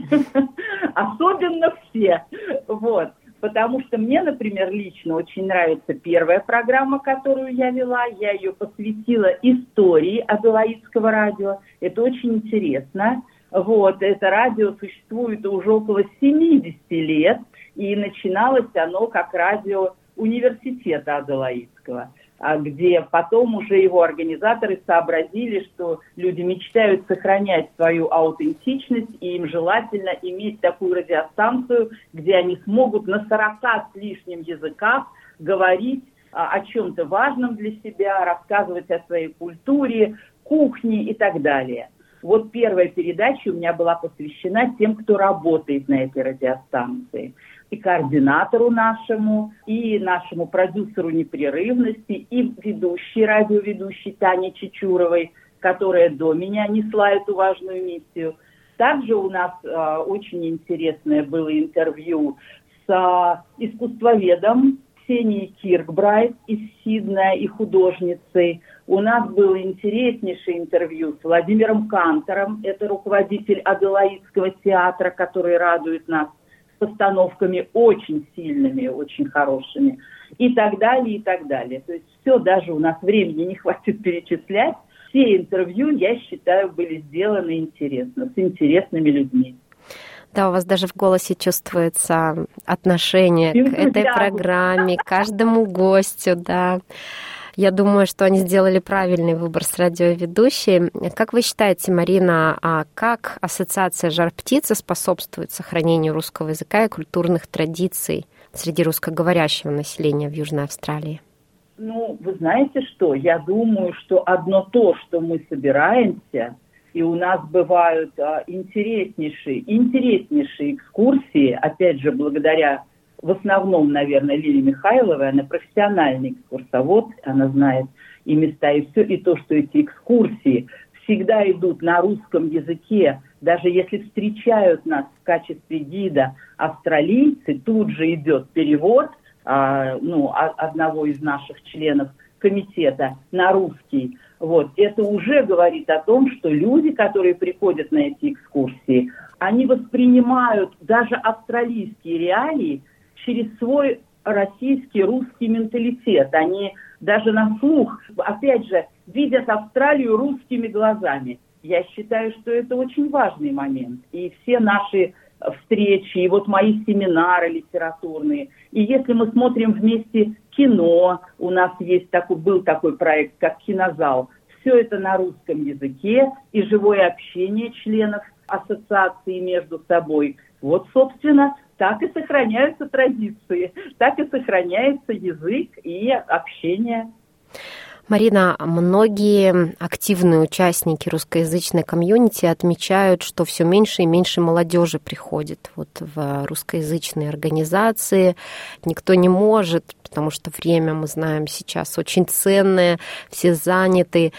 Особенно все. Вот. Потому что мне, например, лично очень нравится первая программа, которую я вела. Я ее посвятила истории Аделаидского радио. Это очень интересно. Вот, это радио существует уже около 70 лет, и начиналось оно как радио университета Аделаидского. А где потом уже его организаторы сообразили, что люди мечтают сохранять свою аутентичность, и им желательно иметь такую радиостанцию, где они смогут на 40 с лишним языках говорить о чем-то важном для себя, рассказывать о своей культуре, кухне и так далее. Вот первая передача у меня была посвящена тем, кто работает на этой радиостанции и координатору нашему, и нашему продюсеру непрерывности, и ведущей, радиоведущей Тане Чечуровой, которая до меня несла эту важную миссию. Также у нас э, очень интересное было интервью с э, искусствоведом Ксенией Киркбрайт из Сиднея и художницей. У нас было интереснейшее интервью с Владимиром Кантором, это руководитель Аделаидского театра, который радует нас постановками очень сильными, очень хорошими и так далее, и так далее. То есть все, даже у нас времени не хватит перечислять. Все интервью, я считаю, были сделаны интересно, с интересными людьми. Да, у вас даже в голосе чувствуется отношение к этой программе, к каждому гостю, да. Я думаю, что они сделали правильный выбор с радиоведущей. Как вы считаете, Марина, а как Ассоциация «Жар птицы» способствует сохранению русского языка и культурных традиций среди русскоговорящего населения в Южной Австралии? Ну, вы знаете что? Я думаю, что одно то, что мы собираемся, и у нас бывают а, интереснейшие, интереснейшие экскурсии, опять же, благодаря в основном, наверное, Лилии Михайловой, она профессиональный экскурсовод, она знает и места, и все, и то, что эти экскурсии всегда идут на русском языке, даже если встречают нас в качестве гида австралийцы, тут же идет перевод а, ну, одного из наших членов комитета на русский. Вот. Это уже говорит о том, что люди, которые приходят на эти экскурсии, они воспринимают даже австралийские реалии через свой российский, русский менталитет. Они даже на слух, опять же, видят Австралию русскими глазами. Я считаю, что это очень важный момент. И все наши встречи, и вот мои семинары литературные. И если мы смотрим вместе кино, у нас есть такой, был такой проект, как кинозал, все это на русском языке и живое общение членов ассоциации между собой – Вот, собственно, так и сохраняются традиции, так и сохраняется язык и общение. Марина, многие активные участники русскоязычной комьюнити отмечают, что все меньше и меньше молодежи приходит вот в русскоязычные организации. Никто не может, потому что время, мы знаем, сейчас очень ценное, все заняты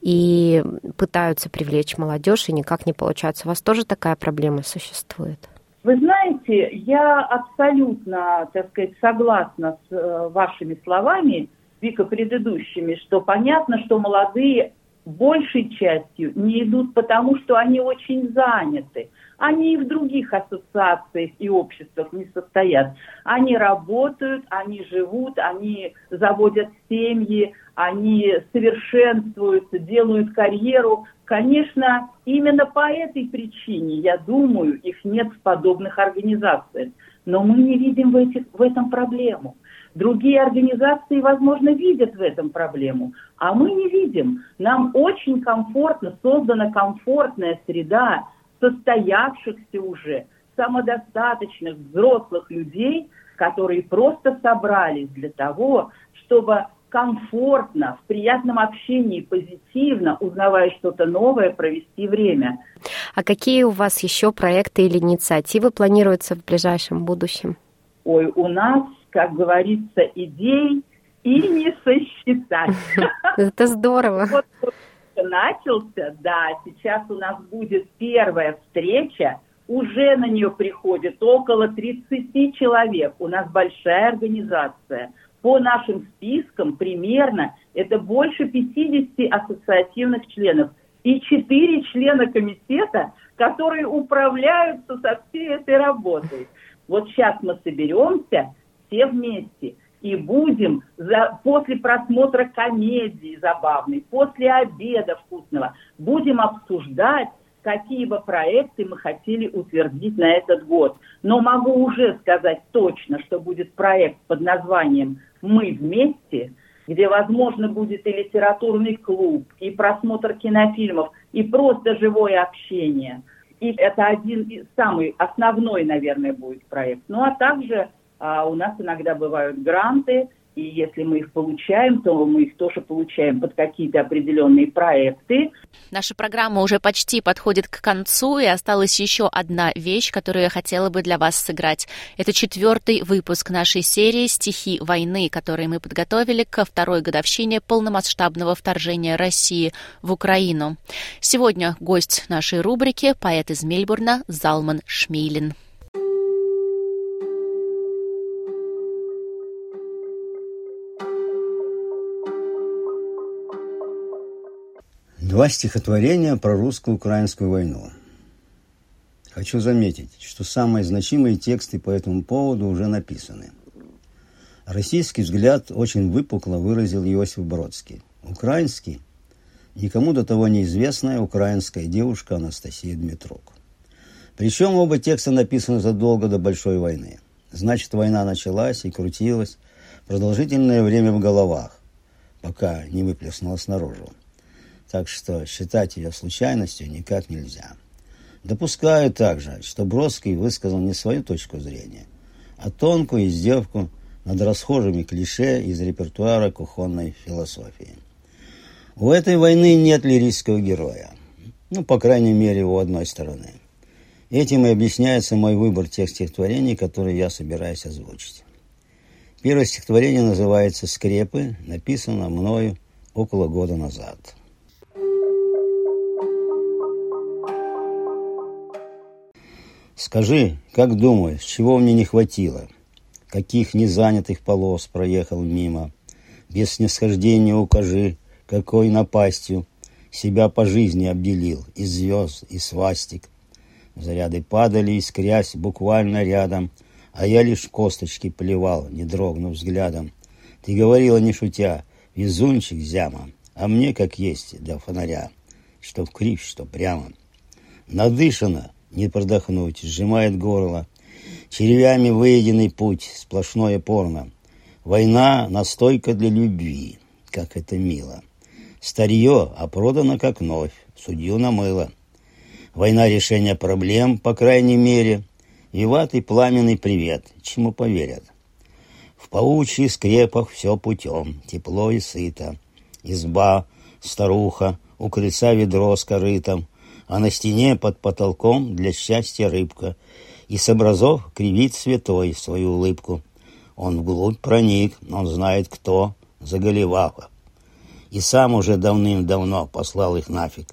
и пытаются привлечь молодежь, и никак не получается. У вас тоже такая проблема существует? Вы знаете, я абсолютно, так сказать, согласна с э, вашими словами, Вика, предыдущими, что понятно, что молодые большей частью не идут потому, что они очень заняты. Они и в других ассоциациях и обществах не состоят. Они работают, они живут, они заводят семьи, они совершенствуются, делают карьеру. Конечно, именно по этой причине, я думаю, их нет в подобных организациях. Но мы не видим в, этих, в этом проблему. Другие организации, возможно, видят в этом проблему, а мы не видим. Нам очень комфортно, создана комфортная среда состоявшихся уже, самодостаточных взрослых людей, которые просто собрались для того, чтобы комфортно, в приятном общении, позитивно, узнавая что-то новое, провести время. А какие у вас еще проекты или инициативы планируются в ближайшем будущем? Ой, у нас как говорится, идей и не сосчитать. Это здорово. Вот, вот начался, да, сейчас у нас будет первая встреча, уже на нее приходит около 30 человек. У нас большая организация. По нашим спискам примерно это больше 50 ассоциативных членов и 4 члена комитета, которые управляются со всей этой работой. Вот сейчас мы соберемся, все вместе и будем за, после просмотра комедии забавной, после обеда вкусного, будем обсуждать, какие бы проекты мы хотели утвердить на этот год. Но могу уже сказать точно, что будет проект под названием «Мы вместе», где, возможно, будет и литературный клуб, и просмотр кинофильмов, и просто живое общение. И это один из самый основной, наверное, будет проект. Ну а также а у нас иногда бывают гранты, и если мы их получаем, то мы их тоже получаем под какие-то определенные проекты. Наша программа уже почти подходит к концу, и осталась еще одна вещь, которую я хотела бы для вас сыграть. Это четвертый выпуск нашей серии «Стихи войны», который мы подготовили ко второй годовщине полномасштабного вторжения России в Украину. Сегодня гость нашей рубрики – поэт из Мельбурна Залман Шмейлин. Два стихотворения про русско-украинскую войну. Хочу заметить, что самые значимые тексты по этому поводу уже написаны. Российский взгляд очень выпукло выразил Иосиф Бродский. Украинский – никому до того неизвестная украинская девушка Анастасия Дмитрук. Причем оба текста написаны задолго до Большой войны. Значит, война началась и крутилась продолжительное время в головах, пока не выплеснулась наружу так что считать ее случайностью никак нельзя. Допускаю также, что Бродский высказал не свою точку зрения, а тонкую издевку над расхожими клише из репертуара кухонной философии. У этой войны нет лирического героя. Ну, по крайней мере, у одной стороны. Этим и объясняется мой выбор тех стихотворений, которые я собираюсь озвучить. Первое стихотворение называется «Скрепы», написано мною около года назад. Скажи, как думаешь, чего мне не хватило? Каких незанятых полос проехал мимо? Без снисхождения укажи, какой напастью себя по жизни обделил из звезд и свастик. Заряды падали, искрясь буквально рядом, а я лишь косточки плевал, не дрогнув взглядом. Ты говорила, не шутя, везунчик зяма, а мне как есть до фонаря, что в кривь, что прямо. Надышано, не продохнуть, сжимает горло. Червями выеденный путь, сплошное порно. Война настойка для любви, как это мило. Старье, а продано как новь, судью намыло. Война решения проблем, по крайней мере. и пламенный привет, чему поверят. В паучьих скрепах все путем, тепло и сыто. Изба, старуха, у крыльца ведро с корытом, а на стене под потолком для счастья рыбка, и с образов кривит святой свою улыбку. Он вглубь проник, он знает кто, заголеваха. И сам уже давным-давно послал их нафиг.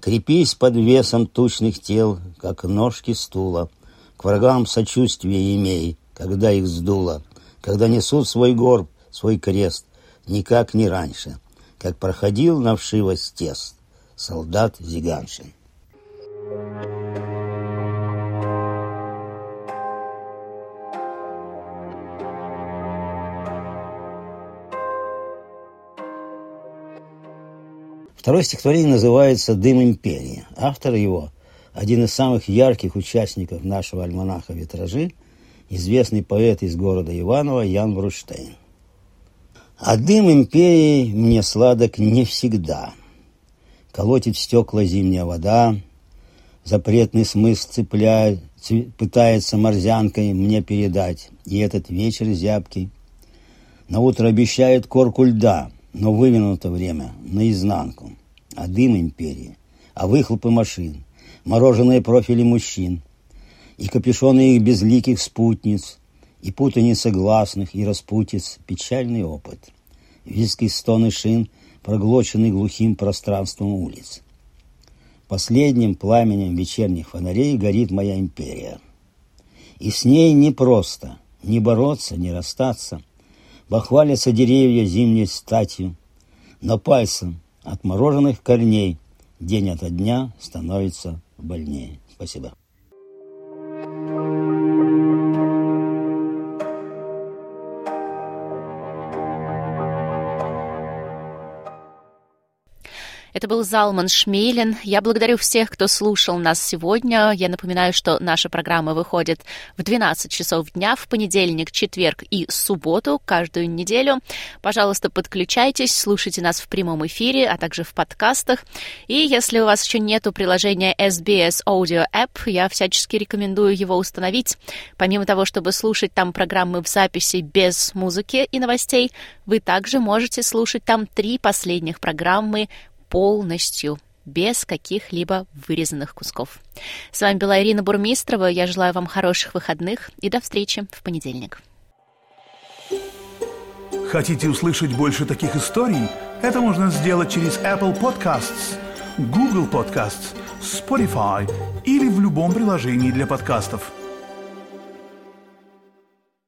Крепись под весом тучных тел, как ножки стула. К врагам сочувствие имей, когда их сдуло, когда несут свой горб, свой крест, никак не раньше, как проходил на вшивость тест солдат Зиганшин. Второе стихотворение называется «Дым империи». Автор его – один из самых ярких участников нашего альманаха «Витражи», известный поэт из города Иваново Ян Бруштейн. А дым империи мне сладок не всегда. Колотит стекла зимняя вода, запретный смысл цепляет, пытается морзянкой мне передать. И этот вечер зябкий. На утро обещает корку льда – но вывернуто время наизнанку. А дым империи, а выхлопы машин, мороженые профили мужчин, и капюшоны их безликих спутниц, и путаница гласных, и распутиц, печальный опыт. Виски стоны шин, проглоченный глухим пространством улиц. Последним пламенем вечерних фонарей горит моя империя. И с ней не просто, не бороться, не расстаться – Бахвалятся деревья зимней статью, но пальцем отмороженных корней день ото дня становится больнее. Спасибо. Это был Залман Шмейлин. Я благодарю всех, кто слушал нас сегодня. Я напоминаю, что наша программа выходит в 12 часов дня в понедельник, четверг и субботу каждую неделю. Пожалуйста, подключайтесь, слушайте нас в прямом эфире, а также в подкастах. И если у вас еще нету приложения SBS Audio App, я всячески рекомендую его установить. Помимо того, чтобы слушать там программы в записи без музыки и новостей, вы также можете слушать там три последних программы полностью, без каких-либо вырезанных кусков. С вами была Ирина Бурмистрова. Я желаю вам хороших выходных и до встречи в понедельник. Хотите услышать больше таких историй? Это можно сделать через Apple Podcasts, Google Podcasts, Spotify или в любом приложении для подкастов –